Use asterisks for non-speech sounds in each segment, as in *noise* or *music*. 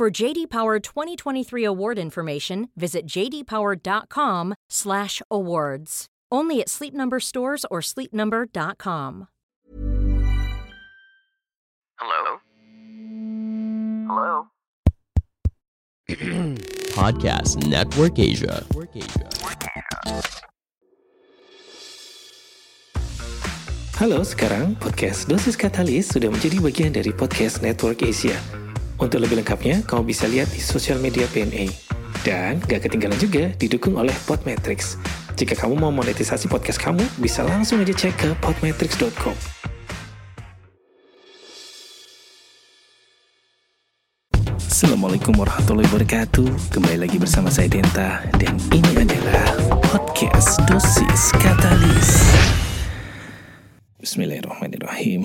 For JD Power 2023 award information, visit jdpower.com/awards. Only at Sleep Number stores or sleepnumber.com. Hello? Hello? *clears throat* Podcast Network Asia. Halo, sekarang podcast Dosis Katalis sudah menjadi bagian dari podcast Network Asia. Untuk lebih lengkapnya, kamu bisa lihat di sosial media PNA. Dan gak ketinggalan juga didukung oleh Podmetrics. Jika kamu mau monetisasi podcast kamu, bisa langsung aja cek ke podmetrics.com. Assalamualaikum warahmatullahi wabarakatuh. Kembali lagi bersama saya Denta dan ini adalah podcast Dosis Katalis. Bismillahirrahmanirrahim.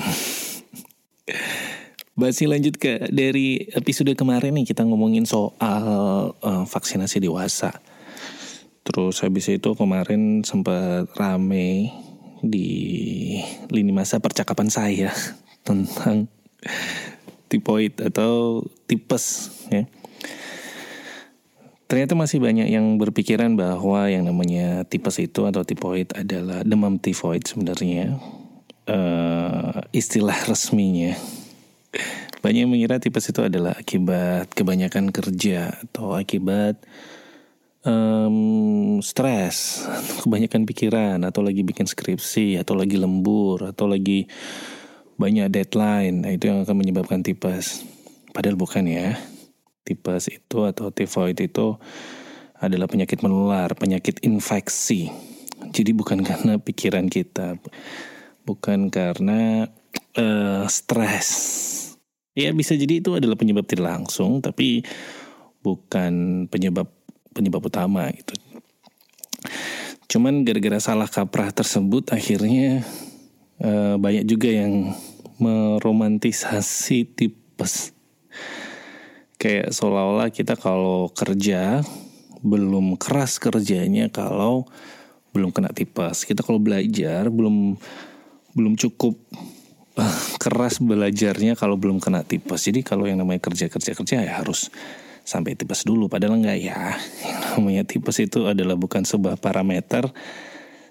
Masih lanjut ke dari episode kemarin nih kita ngomongin soal uh, vaksinasi dewasa. Terus habis itu kemarin sempat rame di lini masa percakapan saya *laughs* tentang tipoid atau tipes ya. Ternyata masih banyak yang berpikiran bahwa yang namanya tipes itu atau tipoid adalah demam tifoid sebenarnya uh, istilah resminya. Banyak yang mengira tipes itu adalah akibat kebanyakan kerja atau akibat um, stres, kebanyakan pikiran atau lagi bikin skripsi atau lagi lembur atau lagi banyak deadline. Nah, itu yang akan menyebabkan tipes. Padahal bukan ya. Tipes itu atau tifoid itu adalah penyakit menular, penyakit infeksi. Jadi bukan *laughs* karena pikiran kita, bukan karena uh, stres. Ya bisa jadi itu adalah penyebab tidak langsung, tapi bukan penyebab penyebab utama gitu. Cuman gara-gara salah kaprah tersebut akhirnya uh, banyak juga yang meromantisasi tipes. Kayak seolah-olah kita kalau kerja belum keras kerjanya kalau belum kena tipes. Kita kalau belajar belum belum cukup *laughs* keras belajarnya kalau belum kena tipes. Jadi kalau yang namanya kerja-kerja-kerja ya harus sampai tipes dulu. Padahal enggak ya. *laughs* Yang namanya tipes itu adalah bukan sebuah parameter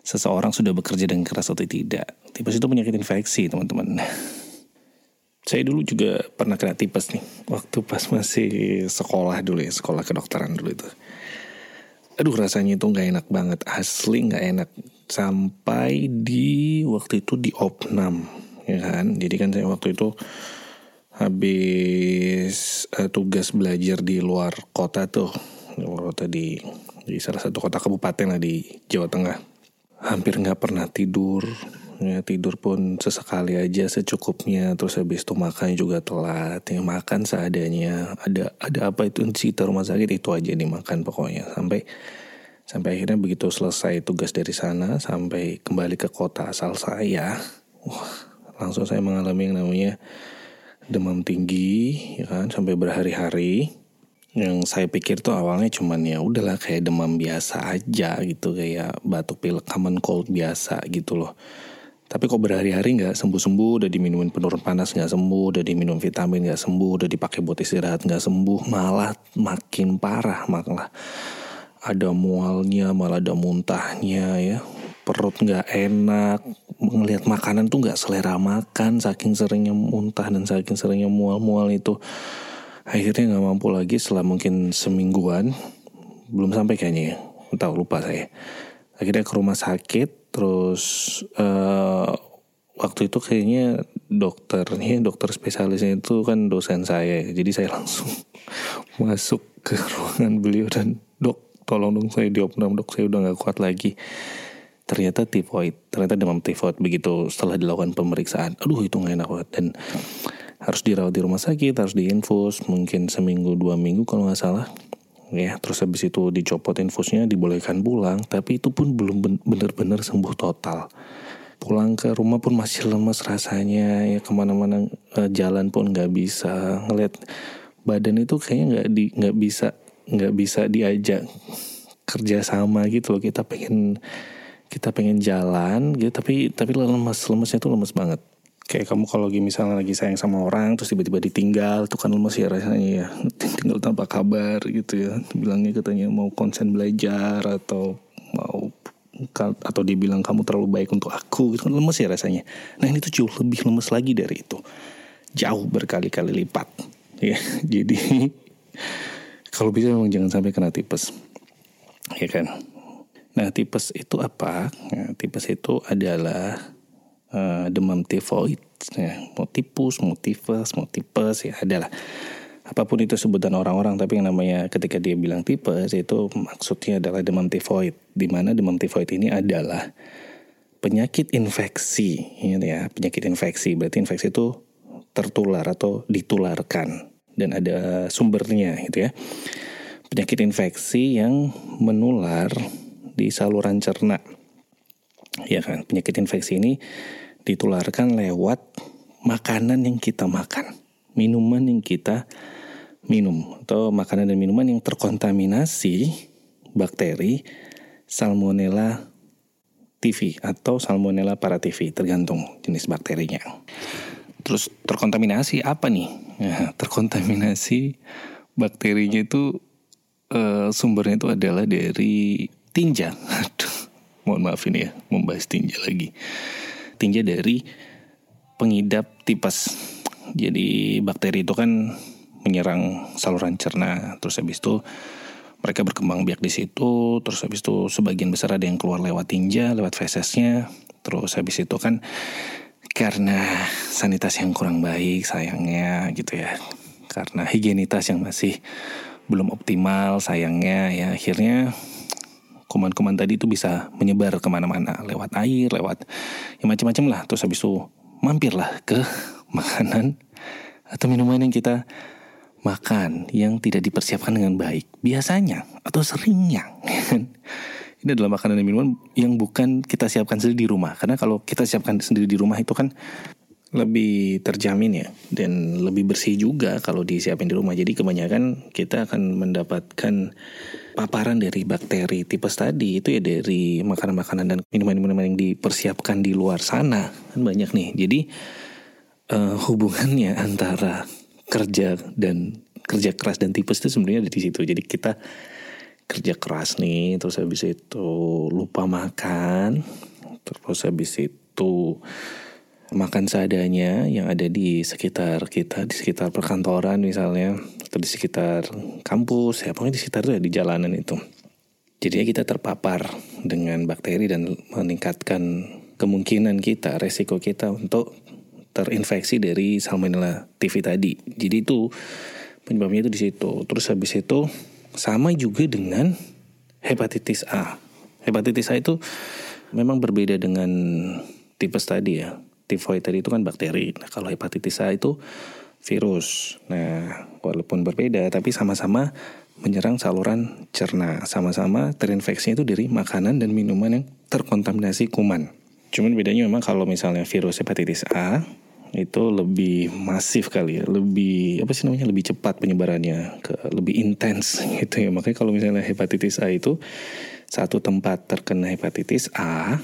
seseorang sudah bekerja dengan keras atau tidak. Tipes itu penyakit infeksi, teman-teman. *laughs* Saya dulu juga pernah kena tipes nih, waktu pas masih sekolah dulu ya, sekolah kedokteran dulu itu. Aduh rasanya itu nggak enak banget, asli nggak enak. Sampai di waktu itu di opnam, ya kan. Jadi kan saya waktu itu habis uh, tugas belajar di luar kota tuh, di luar kota di di salah satu kota kabupaten lah di Jawa Tengah. Hampir nggak pernah tidur, ya. Tidur pun sesekali aja secukupnya. Terus habis itu makan juga telat ya. Makan seadanya. Ada ada apa itu cerita rumah sakit itu aja dimakan pokoknya. Sampai sampai akhirnya begitu selesai tugas dari sana sampai kembali ke kota asal saya wah langsung saya mengalami yang namanya demam tinggi ya kan sampai berhari-hari. Yang saya pikir tuh awalnya cuman ya udahlah kayak demam biasa aja gitu kayak batuk pilek common cold biasa gitu loh. Tapi kok berhari-hari nggak sembuh-sembuh, udah diminumin penurun panas nggak sembuh, udah diminum vitamin nggak sembuh, udah dipakai buat istirahat nggak sembuh, malah makin parah malah ada mualnya, malah ada muntahnya ya, perut nggak enak, ngelihat makanan tuh nggak selera makan, saking seringnya muntah dan saking seringnya mual-mual itu, akhirnya nggak mampu lagi setelah mungkin semingguan, belum sampai kayaknya ya, tahu lupa saya, akhirnya ke rumah sakit Terus uh, waktu itu kayaknya dokternya, dokter spesialisnya itu kan dosen saya. Jadi saya langsung *laughs* masuk ke ruangan beliau dan dok tolong dong saya diopnam dok saya udah gak kuat lagi. Ternyata tifoid, ternyata demam tifoid begitu setelah dilakukan pemeriksaan. Aduh itu gak enak banget. Dan harus dirawat di rumah sakit, harus diinfus mungkin seminggu dua minggu kalau nggak salah. ya terus habis itu dicopot infusnya dibolehkan pulang. Tapi itu pun belum benar-benar sembuh total. Pulang ke rumah pun masih lemes rasanya ya ke mana-mana uh, jalan pun nggak bisa. Ngeliat badan itu kayaknya nggak di nggak bisa nggak bisa diajak kerja sama gitu loh. Kita pengen kita pengen jalan gitu tapi tapi lemes lemesnya tuh lemes banget. Kayak kamu kalau lagi misalnya lagi sayang sama orang terus tiba-tiba ditinggal itu kan lemes ya rasanya ya. *laughs* Tinggal tanpa kabar gitu ya. Bilangnya katanya mau konsen belajar atau mau atau dia bilang kamu terlalu baik untuk aku itu kan lemes ya rasanya. Nah ini tuh jauh lebih lemes lagi dari itu. Jauh berkali-kali lipat. *laughs* Ya jadi *laughs* kalau bisa memang jangan sampai kena tipes. Ya kan nah tipes itu apa? Nah, tipes itu adalah uh, demam tifoid, ya, mau tipus, mau tifus, mau tipes, ya adalah apa pun itu sebutan orang-orang tapi yang namanya ketika dia bilang tipes itu maksudnya adalah demam tifoid. Di mana demam tifoid ini adalah penyakit infeksi gitu ya. Penyakit infeksi berarti infeksi itu tertular atau ditularkan. Dan ada sumbernya gitu ya. Penyakit infeksi yang menular di saluran cerna ya kan penyakit infeksi ini ditularkan lewat makanan yang kita makan, minuman yang kita minum atau makanan dan minuman yang terkontaminasi bakteri Salmonella TV atau Salmonella paraTV tergantung jenis bakterinya. Terus terkontaminasi apa nih? Ya, terkontaminasi bakterinya itu uh, sumbernya itu adalah dari tinja. Aduh, mohon maaf ini ya, membahas tinja lagi. Tinja dari pengidap tipes. Jadi bakteri itu kan menyerang saluran cerna, terus habis itu mereka berkembang biak di situ, terus habis itu sebagian besar ada yang keluar lewat tinja, lewat fesesnya, terus habis itu kan karena sanitasi yang kurang baik sayangnya gitu ya, karena higienitas yang masih belum optimal sayangnya ya. Akhirnya kuman-kuman tadi itu bisa menyebar ke mana-mana lewat air, lewat ya macam-macam lah. Terus habis itu mampirlah ke *laughs* makanan atau minuman yang kita makan yang tidak dipersiapkan dengan baik biasanya atau seringnya. *laughs* Ini adalah makanan dan minuman yang bukan kita siapkan sendiri di rumah. Karena kalau kita siapkan sendiri di rumah itu kan lebih terjamin ya dan lebih bersih juga kalau disiapin di rumah. Jadi kebanyakan kita akan mendapatkan paparan dari bakteri tipes tadi itu ya dari makanan-makanan dan minuman-minuman yang dipersiapkan di luar sana kan banyak nih. Jadi uh, hubungannya *laughs* antara kerja dan kerja keras dan tipes itu sebenarnya ada di situ. Jadi kita kerja keras nih terus habis itu lupa makan terus habis itu makan seadanya yang ada di sekitar kita di sekitar perkantoran misalnya atau di sekitar kampus ya pokoknya di sekitar itu ya di jalanan itu. Jadinya kita terpapar dengan bakteri dan meningkatkan kemungkinan kita resiko kita untuk terinfeksi dari salmonella TV tadi. Jadi itu penyebabnya itu di situ. Terus habis itu sama juga dengan hepatitis A. Hepatitis A itu memang berbeda dengan tipes tadi ya tifoid tadi itu kan bakteri. Nah, kalau hepatitis A itu virus. Nah, walaupun berbeda tapi sama-sama menyerang saluran cerna. Sama-sama terinfeksi itu dari makanan dan minuman yang terkontaminasi kuman. Cuman bedanya memang kalau misalnya virus hepatitis A itu lebih masif kali ya, lebih apa sih namanya lebih cepat penyebarannya, ke lebih intens *laughs* gitu ya. Makanya kalau misalnya hepatitis A itu satu tempat terkena hepatitis A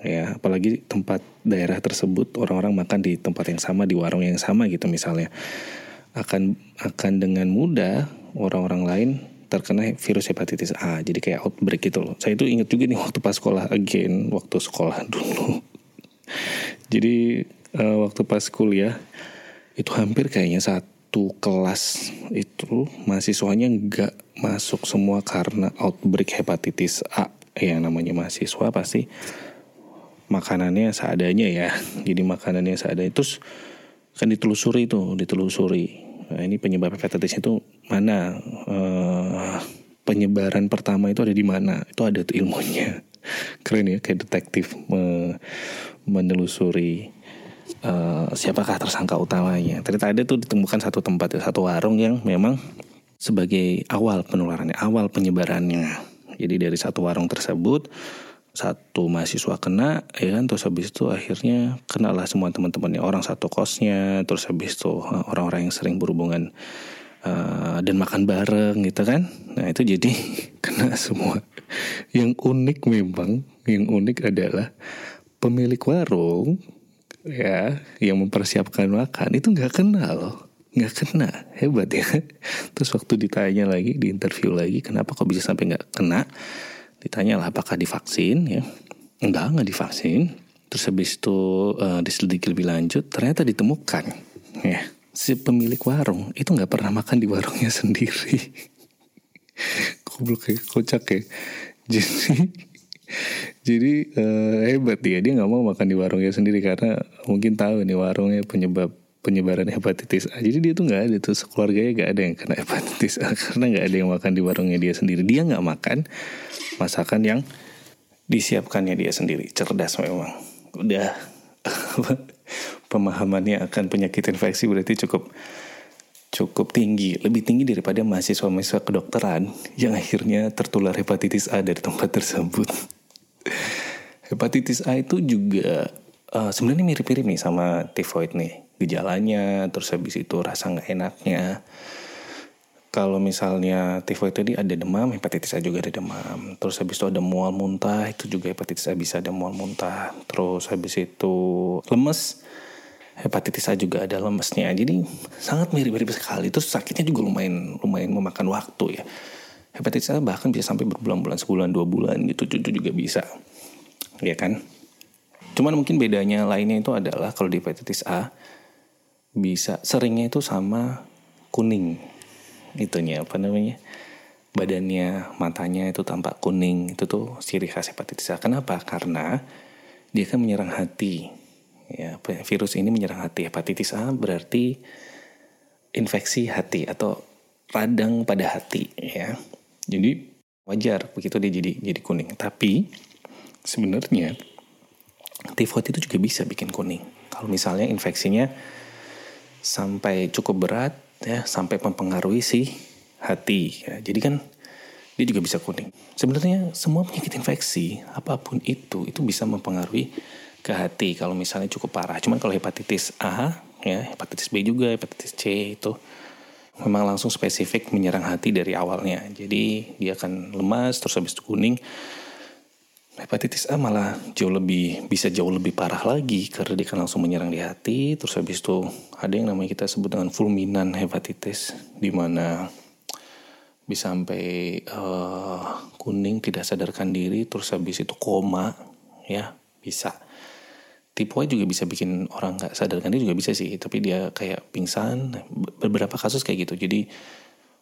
ya apalagi tempat daerah tersebut orang-orang makan di tempat yang sama di warung yang sama gitu misalnya. Akan akan dengan mudah orang-orang lain terkena virus hepatitis A jadi kayak outbreak gitu loh. Saya itu ingat juga nih waktu pas sekolah again waktu sekolah *laughs* dulu. Jadi uh, waktu pas kuliah itu hampir kayaknya satu kelas itu mahasiswanya nggak masuk semua karena outbreak hepatitis A. Ya namanya mahasiswa pasti makanannya seadanya ya. Jadi makanannya seadanya. Terus kan ditelusuri itu ditelusuri. Nah, ini penyebab hepatitis itu mana? Uh, penyebaran pertama itu ada di mana? Itu ada tuh ilmunya. *laughs* Keren ya kayak detektif me menelusuri uh, siapakah tersangka utamanya. Ternyata ada tuh ditemukan satu tempat satu warung yang memang sebagai awal penularannya, awal penyebarannya. Jadi dari satu warung tersebut satu mahasiswa kena ya kan? Terus habis itu akhirnya kenalah semua teman-temannya. Orang satu kosnya terus habis itu eh, orang-orang yang sering berhubungan uh, dan makan bareng gitu kan? Nah itu jadi *laughs* kena semua. Yang unik memang yang unik adalah pemilik warung ya yang mempersiapkan makan itu nggak kena loh. Nggak kena. Hebat ya. *laughs* Terus waktu ditanya lagi di interview lagi kenapa kok bisa sampai nggak kena ditanya lah apakah divaksin? Ya. Enggak enggak divaksin. Terus habis itu uh, diselidiki lebih lanjut ternyata ditemukan ya si pemilik warung itu nggak pernah makan di warungnya *laughs* sendiri. Goblok kayak kocak ya. Jadi jadi uh, hebat dia. Dia nggak mau makan di warungnya sendiri karena mungkin tahu nih warungnya penyebab penyebaran hepatitis A. Jadi dia tuh nggak ada tuh sekeluarganya nggak ada yang kena hepatitis A *laughs* karena nggak ada yang makan di warungnya dia sendiri. Dia nggak makan masakan yang disiapkannya dia sendiri. Cerdas memang. Udah *laughs* pemahamannya akan penyakit infeksi berarti cukup cukup tinggi, lebih tinggi daripada mahasiswa-mahasiswa kedokteran yang akhirnya tertular hepatitis A dari tempat *laughs* tersebut. hepatitis A itu juga uh, sebenarnya mirip-mirip nih sama tifoid nih gejalanya, terus habis itu rasa nggak enaknya, kalau misalnya tifoid tadi ada demam, hepatitis A juga ada demam. Terus habis itu ada mual muntah, itu juga hepatitis A bisa ada mual muntah. Terus habis itu lemes, hepatitis A juga ada lemesnya. Jadi sangat mirip-mirip sekali. Terus sakitnya juga lumayan lumayan memakan waktu ya. Hepatitis A bahkan bisa sampai berbulan-bulan, sebulan, dua bulan gitu, itu juga bisa. Ya kan? Cuman mungkin bedanya lainnya itu adalah kalau di hepatitis A bisa seringnya itu sama kuning itunya apa namanya badannya matanya itu tampak kuning itu tuh ciri khas hepatitis A. Kenapa? Karena dia kan menyerang hati ya. Virus ini menyerang hati. Hepatitis A berarti infeksi hati atau radang pada hati ya. Jadi wajar begitu dia jadi jadi kuning. Tapi sebenarnya tifoid itu juga bisa bikin kuning. Kalau misalnya infeksinya sampai cukup berat ya sampai mempengaruhi si hati ya. Jadi kan dia juga bisa kuning. Sebenarnya semua penyakit infeksi apa pun itu itu bisa mempengaruhi ke hati kalau misalnya cukup parah. Cuman kalau hepatitis A ya, hepatitis B juga, hepatitis C itu memang langsung spesifik menyerang hati dari awalnya. Jadi dia akan lemas terus habis itu kuning hepatitis A malah jauh lebih bisa jauh lebih parah lagi karena dia kan langsung menyerang di hati. Terus habis itu ada yang namanya kita sebut dengan fulminan hepatitis di mana bisa sampai uh, kuning tidak sadarkan diri terus habis itu koma ya bisa. Tipoid juga bisa bikin orang nggak sadarkan diri juga bisa sih tapi dia kayak pingsan. Beberapa kasus kayak gitu jadi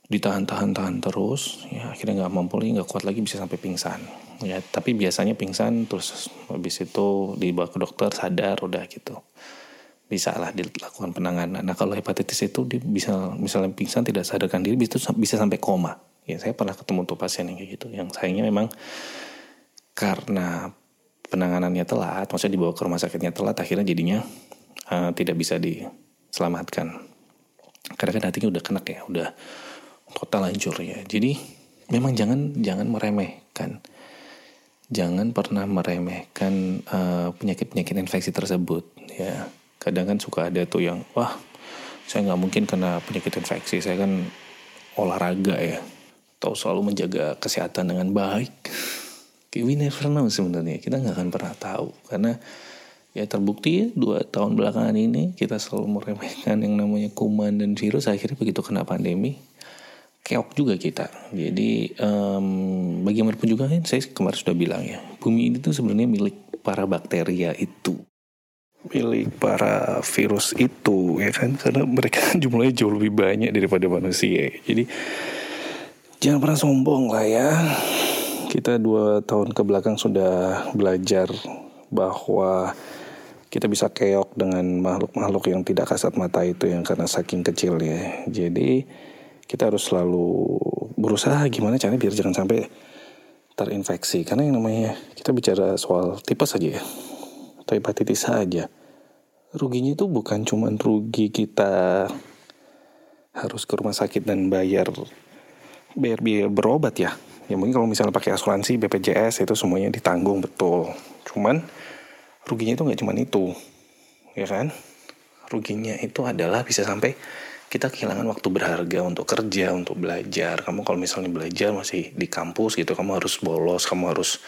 ditahan-tahan-tahan terus ya akhirnya nggak mampu lagi nggak kuat lagi bisa sampai pingsan ya tapi biasanya pingsan terus habis itu dibawa ke dokter sadar udah gitu. Bisa lah dilakukan penanganan. Nah kalau hepatitis itu dia bisa misalnya pingsan tidak sadarkan diri bisa bisa sampai koma. Ya saya pernah ketemu tuh pasien yang kayak gitu. Yang sayangnya memang karena penanganannya telat maksudnya dibawa ke rumah sakitnya telat akhirnya jadinya uh, tidak bisa diselamatkan. Karena kan hatinya udah kena ya udah total hancur ya. Jadi memang jangan jangan meremehkan jangan pernah meremehkan uh, penyakit-penyakit infeksi tersebut ya. Kadang kan suka ada tuh yang wah saya nggak mungkin kena penyakit infeksi saya kan olahraga ya. Atau selalu menjaga kesehatan dengan baik. We never know sebenarnya kita nggak akan pernah tahu. Karena ya terbukti ya dua tahun belakangan ini kita selalu meremehkan yang namanya kuman dan virus akhirnya begitu kena pandemi keok juga kita. Jadi um, bagaimanapun juga kan saya kemarin sudah bilang ya, bumi ini tuh sebenarnya milik para bakteria itu, milik para virus itu ya kan, karena mereka *laughs* jumlahnya jauh lebih banyak daripada manusia. Jadi jangan pernah sombong lah ya. Kita dua tahun ke belakang sudah belajar bahwa kita bisa keok dengan makhluk-makhluk yang tidak kasat mata itu yang karena saking kecil ya. Jadi kita harus selalu berusaha gimana caranya biar jangan sampai terinfeksi. Karena yang namanya kita bicara soal tipes saja ya. Atau hepatitis saja ruginya itu bukan cuma rugi kita harus ke rumah sakit dan bayar bayar biaya berobat ya. Ya mungkin kalau misalnya pakai asuransi BPJS itu semuanya ditanggung betul. Cuman ruginya itu nggak cuma itu. Ya kan? Ruginya itu adalah bisa sampai kita kehilangan waktu berharga untuk kerja, untuk belajar. Kamu kalau misalnya belajar masih di kampus gitu, kamu harus bolos, kamu harus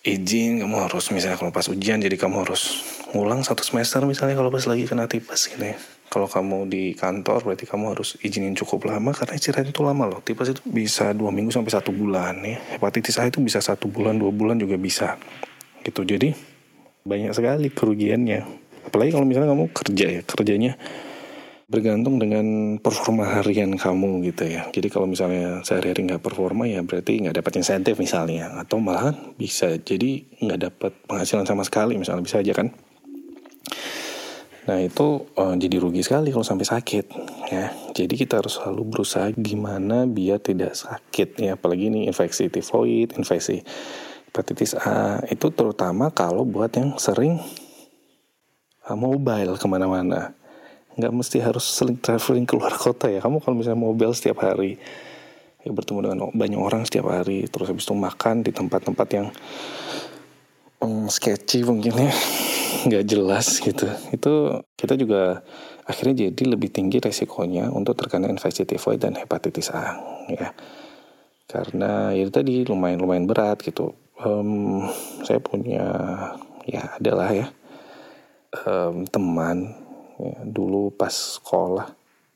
izin, kamu harus misalnya kalau pas ujian, jadi kamu harus ngulang satu semester misalnya kalau pas lagi kena tipes gitu ya. Kalau kamu di kantor berarti kamu harus izinin cukup lama karena istirahat itu lama loh. Tipes itu bisa dua minggu sampai satu bulan ya. Hepatitis A itu bisa satu bulan, dua bulan juga bisa. Gitu jadi banyak sekali kerugiannya. Apalagi kalau misalnya kamu kerja ya, kerjanya bergantung dengan performa harian kamu gitu ya. Jadi kalau misalnya sehari-hari nggak performa ya berarti nggak dapat insentif misalnya, atau malah bisa jadi nggak dapat penghasilan sama sekali misalnya bisa aja kan. Nah itu uh, jadi rugi sekali kalau sampai sakit ya. Jadi kita harus selalu berusaha gimana biar tidak sakit ya. Apalagi ini infeksi tifoid, infeksi hepatitis A itu terutama kalau buat yang sering uh, mobile ke mana-mana nggak mesti harus sering traveling keluar kota ya. Kamu kalau misalnya mobil setiap hari ya bertemu dengan banyak orang setiap hari terus habis itu makan di tempat-tempat yang um, sketchy mungkin ya *laughs* nggak jelas gitu. Itu kita juga akhirnya jadi lebih tinggi resikonya untuk terkena infeksi tifoid dan hepatitis A ya. Karena ya tadi lumayan lumayan berat gitu. Um, saya punya ya adalah ya um, teman ya, dulu pas sekolah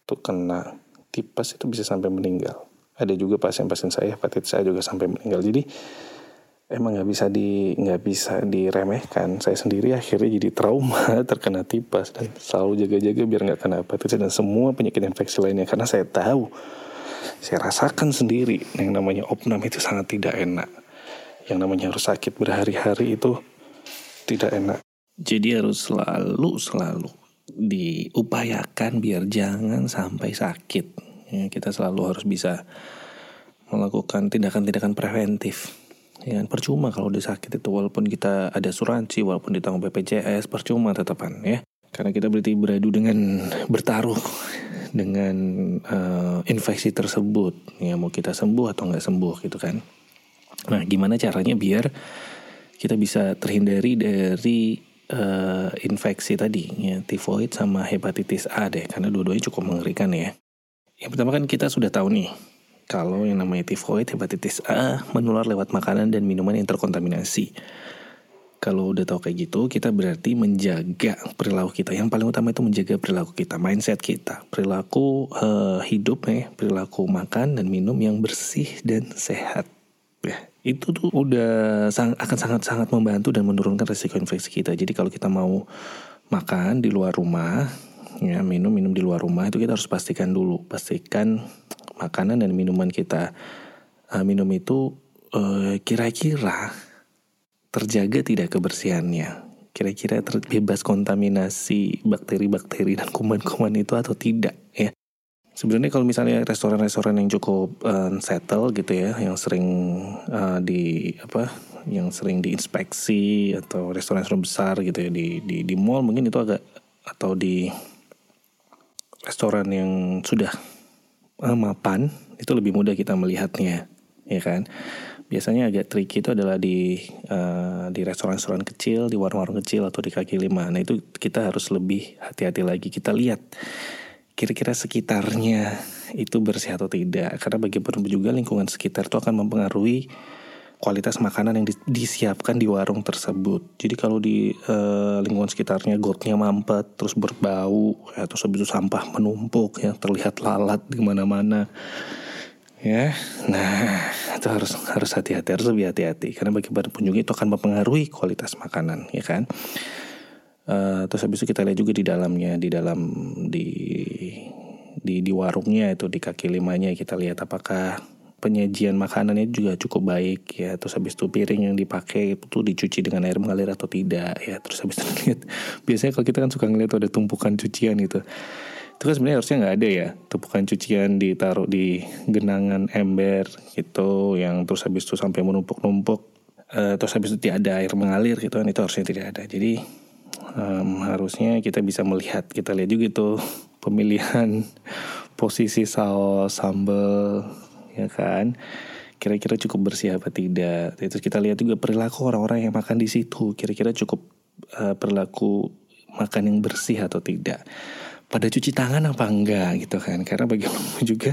tuh kena tipes itu bisa sampai meninggal. Ada juga pasien-pasien saya hepatitis saya juga sampai meninggal. Jadi emang nggak bisa di nggak bisa diremehkan. Saya sendiri akhirnya jadi trauma *laughs* terkena tipes dan selalu jaga-jaga biar nggak kena hepatitis dan semua penyakit infeksi lainnya. Karena saya tahu saya rasakan sendiri yang namanya opnam itu sangat tidak enak. Yang namanya harus sakit berhari-hari itu tidak enak. Jadi harus selalu selalu diupayakan biar jangan sampai sakit. Ya, kita selalu harus bisa melakukan tindakan-tindakan preventif. Ya, percuma kalau udah sakit itu walaupun kita ada asuransi, walaupun ditanggung BPJS, percuma tetapan ya. Karena kita berarti beradu dengan bertaruh dengan uh, infeksi tersebut. Ya mau kita sembuh atau nggak sembuh gitu kan. Nah, gimana caranya biar kita bisa terhindari dari uh, infeksi tadi ya tifoid sama hepatitis A deh karena dua-duanya cukup mengerikan ya. Yang pertama kan kita sudah tahu nih kalau yang namanya tifoid hepatitis A menular lewat makanan dan minuman yang terkontaminasi. Kalau udah tahu kayak gitu, kita berarti menjaga perilaku kita. Yang paling utama itu menjaga perilaku kita, mindset kita, perilaku uh, hidup ya, perilaku makan dan minum yang bersih dan sehat. Ya, itu tuh udah sang, akan sangat-sangat membantu dan menurunkan resiko infeksi kita. Jadi kalau kita mau makan di luar rumah, ya minum minum di luar rumah itu kita harus pastikan dulu, pastikan makanan dan minuman kita uh, minum itu eh, kira-kira terjaga tidak kebersihannya. Kira-kira terbebas kontaminasi bakteri-bakteri dan kuman-kuman itu atau tidak ya. Sebenarnya kalau misalnya restoran-restoran yang cukup uh, settle gitu ya, yang sering uh, di apa, yang sering diinspeksi atau restoran-restoran besar gitu ya di di di mall mungkin itu agak atau di restoran yang sudah uh, mapan itu lebih mudah kita melihatnya, ya kan? Biasanya agak tricky itu adalah di uh, di restoran-restoran kecil, di warung-warung kecil atau di kaki lima. Nah itu kita harus lebih hati-hati lagi. Kita lihat kira-kira sekitarnya itu bersih atau tidak karena bagaimanapun juga lingkungan sekitar itu akan mempengaruhi kualitas makanan yang disiapkan di warung tersebut. Jadi kalau di uh, lingkungan sekitarnya gotnya mampet, terus berbau, ya, terus habis itu sampah menumpuk, ya terlihat lalat di mana-mana, ya. Nah itu harus harus hati-hati, harus lebih hati-hati karena bagaimanapun juga itu akan mempengaruhi kualitas makanan, ya kan. Uh, terus habis itu kita lihat juga di dalamnya, di dalam di di di warungnya itu di kaki limanya kita lihat apakah penyajian makanannya juga cukup baik ya. Terus habis itu piring yang dipakai itu dicuci dengan air mengalir atau tidak ya. Terus habis itu *laughs* lihat biasanya kalau kita kan suka ngeliat ada tumpukan cucian gitu. Itu kan sebenarnya harusnya nggak ada ya tumpukan cucian ditaruh di genangan ember gitu yang terus habis itu sampai menumpuk-numpuk. Uh, terus habis itu tidak ada air mengalir gitu kan itu harusnya tidak ada. Jadi um, harusnya kita bisa melihat kita lihat juga itu pemilihan *laughs* posisi saus sambal ya kan? Kira-kira cukup bersih apa tidak? Terus kita lihat juga perilaku orang-orang yang makan di situ. Kira-kira cukup uh, perilaku makan yang bersih atau tidak? Pada cuci tangan apa enggak gitu kan? Karena bagaimanapun *laughs* juga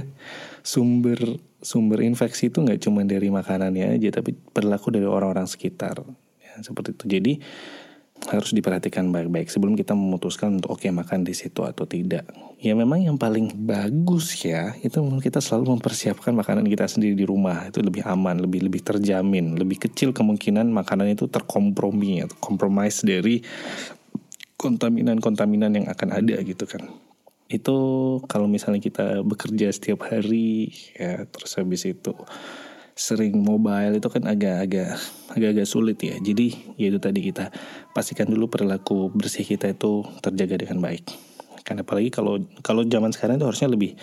sumber sumber infeksi itu nggak cuma dari makanannya aja, tapi perilaku dari orang-orang sekitar. Ya, seperti itu. Jadi harus diperhatikan baik-baik sebelum kita memutuskan untuk oke okay, makan di situ atau tidak. Ya memang yang paling bagus ya itu kita selalu mempersiapkan makanan kita sendiri di rumah itu lebih aman, lebih lebih terjamin, lebih kecil kemungkinan makanan itu terkompromi atau kompromis dari kontaminan-kontaminan yang akan ada gitu kan. Itu kalau misalnya kita bekerja setiap hari ya terus habis itu sering mobile itu kan agak-agak agak-agak sulit ya. Jadi ya itu tadi kita pastikan dulu perilaku bersih kita itu terjaga dengan baik. Karena apalagi kalau kalau zaman sekarang itu harusnya lebih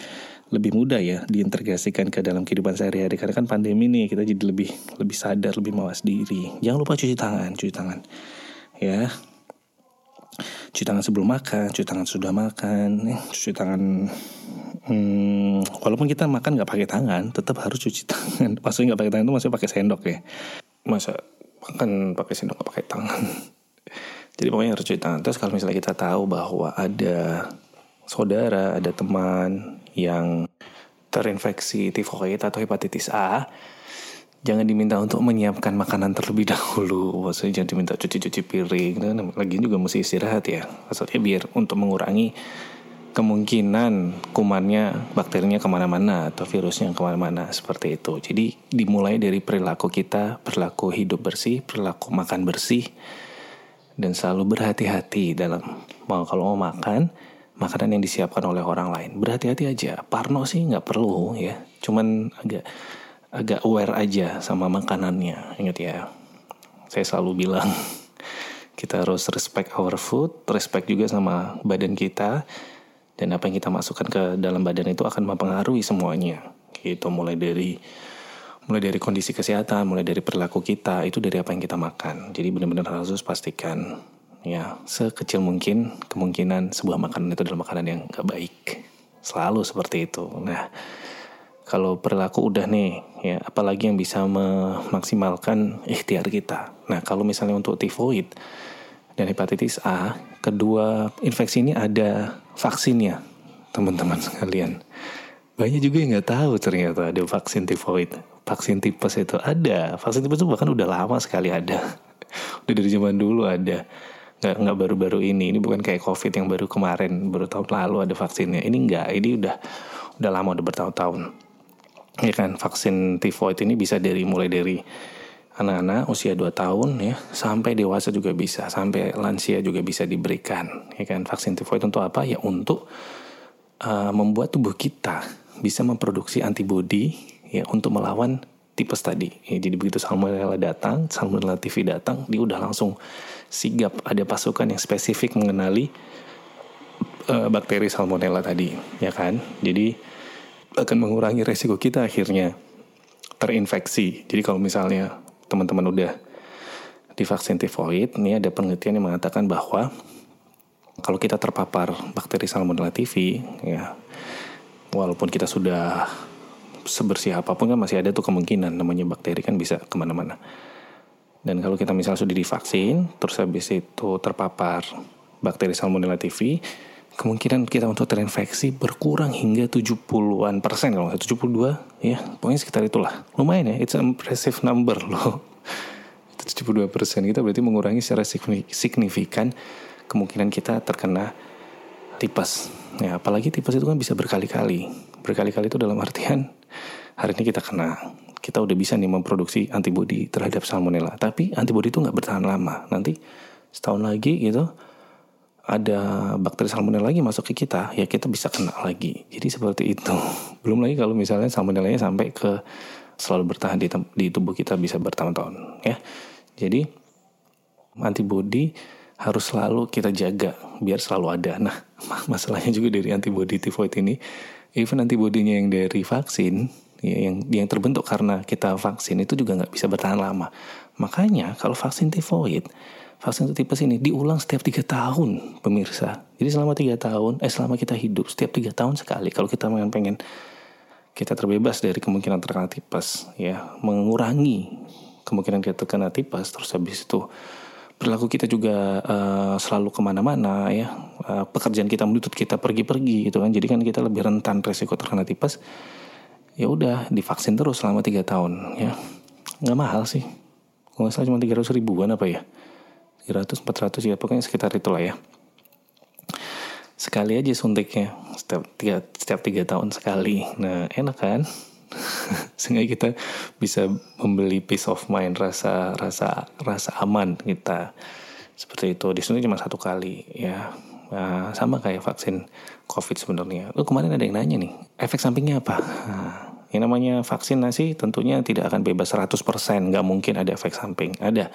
lebih mudah ya diintegrasikan ke dalam kehidupan sehari-hari karena kan pandemi nih kita jadi lebih lebih sadar lebih mawas diri jangan lupa cuci tangan cuci tangan ya cuci tangan sebelum makan cuci tangan sudah makan cuci tangan hmm, walaupun kita makan nggak pakai tangan tetap harus cuci tangan. *laughs* Maksudnya nggak pakai tangan itu maksudnya pakai sendok ya. Masa makan pakai sendok nggak pakai tangan? *laughs* Jadi pokoknya harus cuci tangan. Terus kalau misalnya kita tahu bahwa ada saudara ada teman yang terinfeksi tifoid atau hepatitis A jangan diminta untuk menyiapkan makanan terlebih dahulu maksudnya jangan diminta cuci-cuci piring lagi juga mesti istirahat ya maksudnya biar untuk mengurangi kemungkinan kumannya bakterinya ke mana-mana atau virusnya ke mana-mana seperti itu. Jadi dimulai dari perilaku kita, perilaku hidup bersih, perilaku makan bersih, dan selalu berhati-hati dalam mau kalau mau makan makanan yang disiapkan oleh orang lain. Berhati-hati aja. Parno sih nggak perlu ya. Cuman agak agak aware aja sama makanannya. Ingat ya. Saya selalu bilang kita harus respect our food, respect juga sama badan kita dan apa yang kita masukkan ke dalam badan itu akan mempengaruhi semuanya gitu mulai dari mulai dari kondisi kesehatan mulai dari perilaku kita itu dari apa yang kita makan jadi benar-benar harus pastikan ya sekecil mungkin kemungkinan sebuah makanan itu adalah makanan yang gak baik selalu seperti itu nah kalau perilaku udah nih ya apalagi yang bisa memaksimalkan ikhtiar kita nah kalau misalnya untuk tifoid dan hepatitis A kedua infeksi ini ada vaksinnya, teman-teman sekalian. Banyak juga yang nggak tahu ternyata ada vaksin tifoid. Vaksin tipes itu ada. Vaksin tipes itu bahkan udah lama sekali ada. *laughs* udah dari zaman dulu ada. Nggak, nggak baru-baru ini. Ini bukan kayak covid yang baru kemarin, baru tahun lalu ada vaksinnya. Ini nggak. Ini udah udah lama, udah bertahun-tahun. Ya kan, vaksin tifoid ini bisa dari mulai dari anak-anak usia 2 tahun ya sampai dewasa juga bisa sampai lansia juga bisa diberikan ya kan. Vaksin tifoid untuk apa? Ya untuk uh, membuat tubuh kita bisa memproduksi antibodi ya untuk melawan tipes tadi. Ya, jadi begitu salmonella datang salmonella TV datang dia udah langsung sigap. Ada pasukan yang spesifik mengenali uh, bakteri salmonella tadi ya kan. Jadi akan mengurangi resiko kita akhirnya terinfeksi jadi kalau misalnya teman-teman udah divaksin tifoid, ini ada penelitian yang mengatakan bahwa kalau kita terpapar bakteri Salmonella TV, ya walaupun kita sudah sebersih apa pun kan masih ada tuh kemungkinan namanya bakteri kan bisa ke mana-mana. Dan kalau kita misalnya sudah divaksin, terus habis itu terpapar bakteri Salmonella TV, kemungkinan kita untuk terinfeksi berkurang hingga 70-an persen kalau nggak 72 ya pokoknya sekitar itulah. Lumayan ya it's an impressive number loh. *laughs* Itu 72 persen. Kita berarti mengurangi secara signifikan kemungkinan kita terkena tipes. Ya apalagi tipes itu kan bisa berkali-kali. Berkali-kali itu dalam artian hari ini kita kena. Kita udah bisa nih memproduksi antibodi terhadap salmonella. Tapi antibodi itu nggak bertahan lama. Nanti setahun lagi gitu ada bakteri salmonella lagi masuk ke kita, ya kita bisa kena lagi. Jadi seperti itu. *laughs* Belum lagi kalau misalnya salmonellanya sampai ke selalu bertahan di, di tubuh kita bisa bertahun-tahun, ya. Jadi antibodi harus selalu kita jaga biar selalu ada. Nah, *laughs* masalahnya juga dari antibodi tifoid ini, even antibodinya yang dari vaksin, ya, yang yang terbentuk karena kita vaksin itu juga nggak bisa bertahan lama. Makanya kalau vaksin tifoid vaksin untuk tipes ini diulang setiap tiga tahun pemirsa. Jadi selama tiga tahun, eh selama kita hidup setiap tiga tahun sekali. Kalau kita pengen pengen kita terbebas dari kemungkinan terkena tipes ya mengurangi kemungkinan kita terkena tipes terus habis itu perilaku kita juga uh, selalu ke mana-mana ya. Uh, pekerjaan kita menuntut kita pergi-pergi gitu kan. Jadi kan kita lebih rentan resiko terkena tipes ya udah divaksin terus selama tiga tahun ya. Nggak mahal sih. Nggak salah cuma tiga ratus ribuan apa ya 300 400 ya pokoknya sekitar itulah ya. Sekali aja suntiknya setiap tiga setiap tiga tahun sekali. Nah enak kan? *laughs* Sehingga kita bisa membeli peace of mind rasa rasa rasa aman kita. Seperti itu disuntik cuma satu kali ya. Nah, sama kayak vaksin covid sebenarnya. Lu kemarin ada yang nanya nih efek sampingnya apa? Nah, yang namanya vaksinasi tentunya tidak akan bebas 100% nggak mungkin ada efek samping. Ada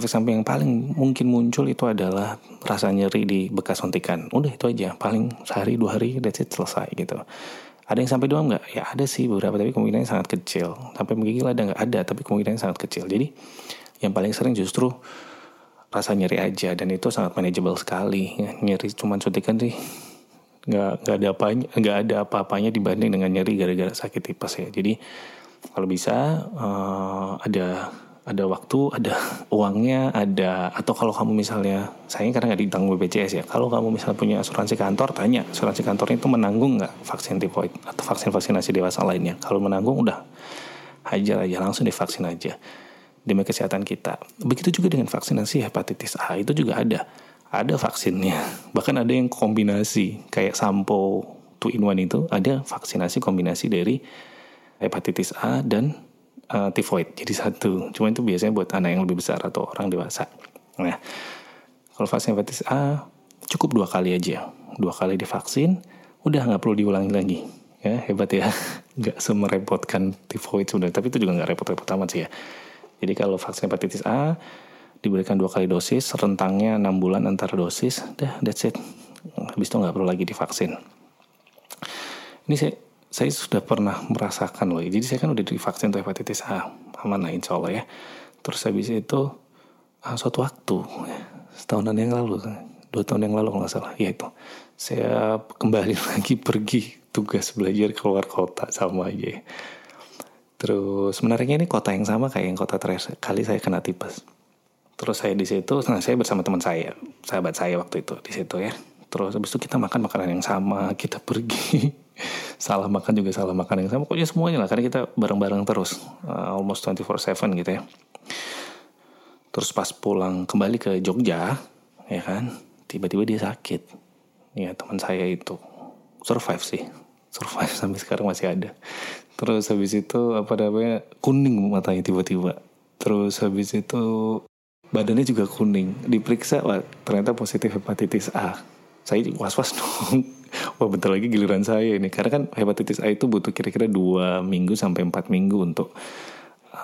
efek samping yang paling mungkin muncul itu adalah rasa nyeri di bekas suntikan udah itu aja paling sehari dua hari that's it selesai gitu ada yang sampai demam nggak? Ya ada sih beberapa tapi kemungkinannya sangat kecil. Sampai menggigil ada nggak? Ada tapi kemungkinannya sangat kecil. Jadi yang paling sering justru rasa nyeri aja dan itu sangat manageable sekali. Ya, nyeri cuma suntikan sih nggak nggak ada apanya nggak ada apa-apanya dibanding dengan nyeri gara-gara sakit tipes ya. Jadi kalau bisa uh, ada ada waktu, ada *laughs* uangnya, ada atau kalau kamu misalnya saya karena nggak ditanggung BPJS ya. Kalau kamu misalnya punya asuransi kantor, tanya asuransi kantornya itu menanggung nggak vaksin tifoid atau vaksin vaksinasi dewasa lainnya. Kalau menanggung udah hajar aja langsung divaksin aja demi kesehatan kita. Begitu juga dengan vaksinasi hepatitis A itu juga ada. Ada vaksinnya. *laughs* Bahkan ada yang kombinasi kayak sampo two in one itu ada vaksinasi kombinasi dari hepatitis A dan uh, tifoid jadi satu. Cuma itu biasanya buat anak yang lebih besar atau orang dewasa. Nah, kalau vaksin hepatitis A cukup dua kali aja, dua kali divaksin, udah nggak perlu diulangi lagi. Ya hebat ya, *laughs* nggak semerepotkan tifoid sudah. Tapi itu juga nggak repot-repot amat sih ya. Jadi kalau vaksin hepatitis A diberikan dua kali dosis, rentangnya enam bulan antara dosis, dah that's it. Habis itu nggak perlu lagi divaksin. Ini saya saya sudah pernah merasakan loh. Jadi saya kan udah divaksin untuk hepatitis A, aman lah insya Allah ya. Terus habis itu uh, suatu waktu, setahunan yang lalu, dua tahun yang lalu kalau nggak salah, ya itu. Saya kembali *laughs* lagi pergi tugas belajar keluar kota sama aja. Terus menariknya ini kota yang sama kayak yang kota terakhir kali saya kena tipes. Terus saya di situ, nah saya bersama teman saya, sahabat saya waktu itu di situ ya. Terus habis itu kita makan makanan yang sama, kita pergi. *laughs* Salah makan juga salah makan yang sama. Pokoknya semuanya lah karena kita bareng-bareng terus uh, almost 24/7 gitu ya. Terus pas pulang kembali ke Jogja ya kan tiba-tiba dia sakit. Ya teman saya itu survive sih. Survive *laughs* sampai sekarang masih ada. Terus habis itu apa namanya kuning matanya tiba-tiba. Terus habis itu badannya juga kuning. Diperiksa wah, ternyata positif hepatitis A saya was-was *laughs* dong wah bentar lagi giliran saya ini karena kan hepatitis A itu butuh kira-kira dua minggu sampai empat minggu untuk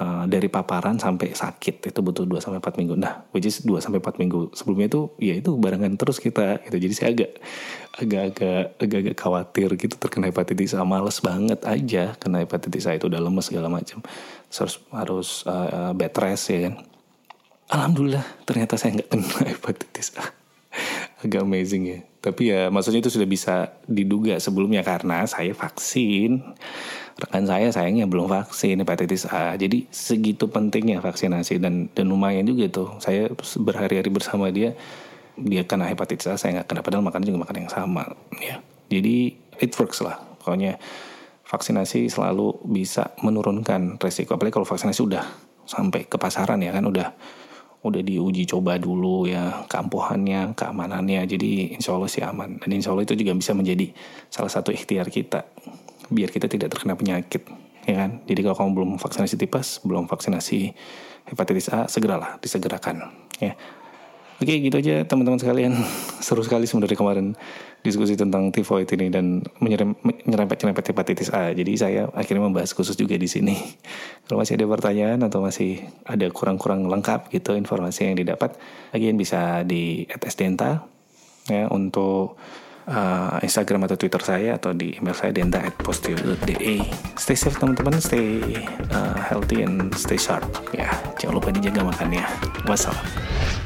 uh, dari paparan sampai sakit itu butuh 2 sampai empat minggu. Nah, which is 2 sampai empat minggu. Sebelumnya itu ya itu barengan terus kita gitu. Jadi saya agak agak-agak agak-agak khawatir gitu terkena hepatitis A males banget aja kena hepatitis A itu udah lemes segala macam. Harus harus uh, bed rest ya kan. Alhamdulillah ternyata saya nggak kena *laughs* hepatitis A. agak amazing ya. Tapi ya maksudnya itu sudah bisa diduga sebelumnya karena saya vaksin. Rekan saya sayangnya belum vaksin hepatitis A. Jadi segitu pentingnya vaksinasi dan dan lumayan juga tuh. Saya berhari-hari bersama dia dia kena hepatitis A, saya nggak kena padahal makan juga makan yang sama ya. Jadi it works lah. Pokoknya vaksinasi selalu bisa menurunkan resiko apalagi kalau vaksinasi udah sampai ke pasaran ya kan udah udah diuji coba dulu ya keampuhannya, keamanannya. Jadi insya Allah sih aman. Dan insya Allah itu juga bisa menjadi salah satu ikhtiar kita. Biar kita tidak terkena penyakit. Ya kan? Jadi kalau kamu belum vaksinasi tipes, belum vaksinasi hepatitis A, segeralah disegerakan. Ya. Oke gitu aja teman-teman sekalian. *laughs* Seru sekali sebenarnya kemarin Diskusi tentang tifoid ini Dan menyerempet-nyerempet hepatitis A. Jadi saya akhirnya membahas khusus juga di sini. *laughs* Kalau masih ada pertanyaan Atau masih ada kurang-kurang lengkap gitu Informasi yang didapat Lagian bisa di @sdenta ya Untuk uh, Instagram atau Twitter saya Atau di email saya denta at postio.de Stay safe teman-teman. Stay uh, healthy and stay sharp Ya. Jangan lupa dijaga makannya. Wassalam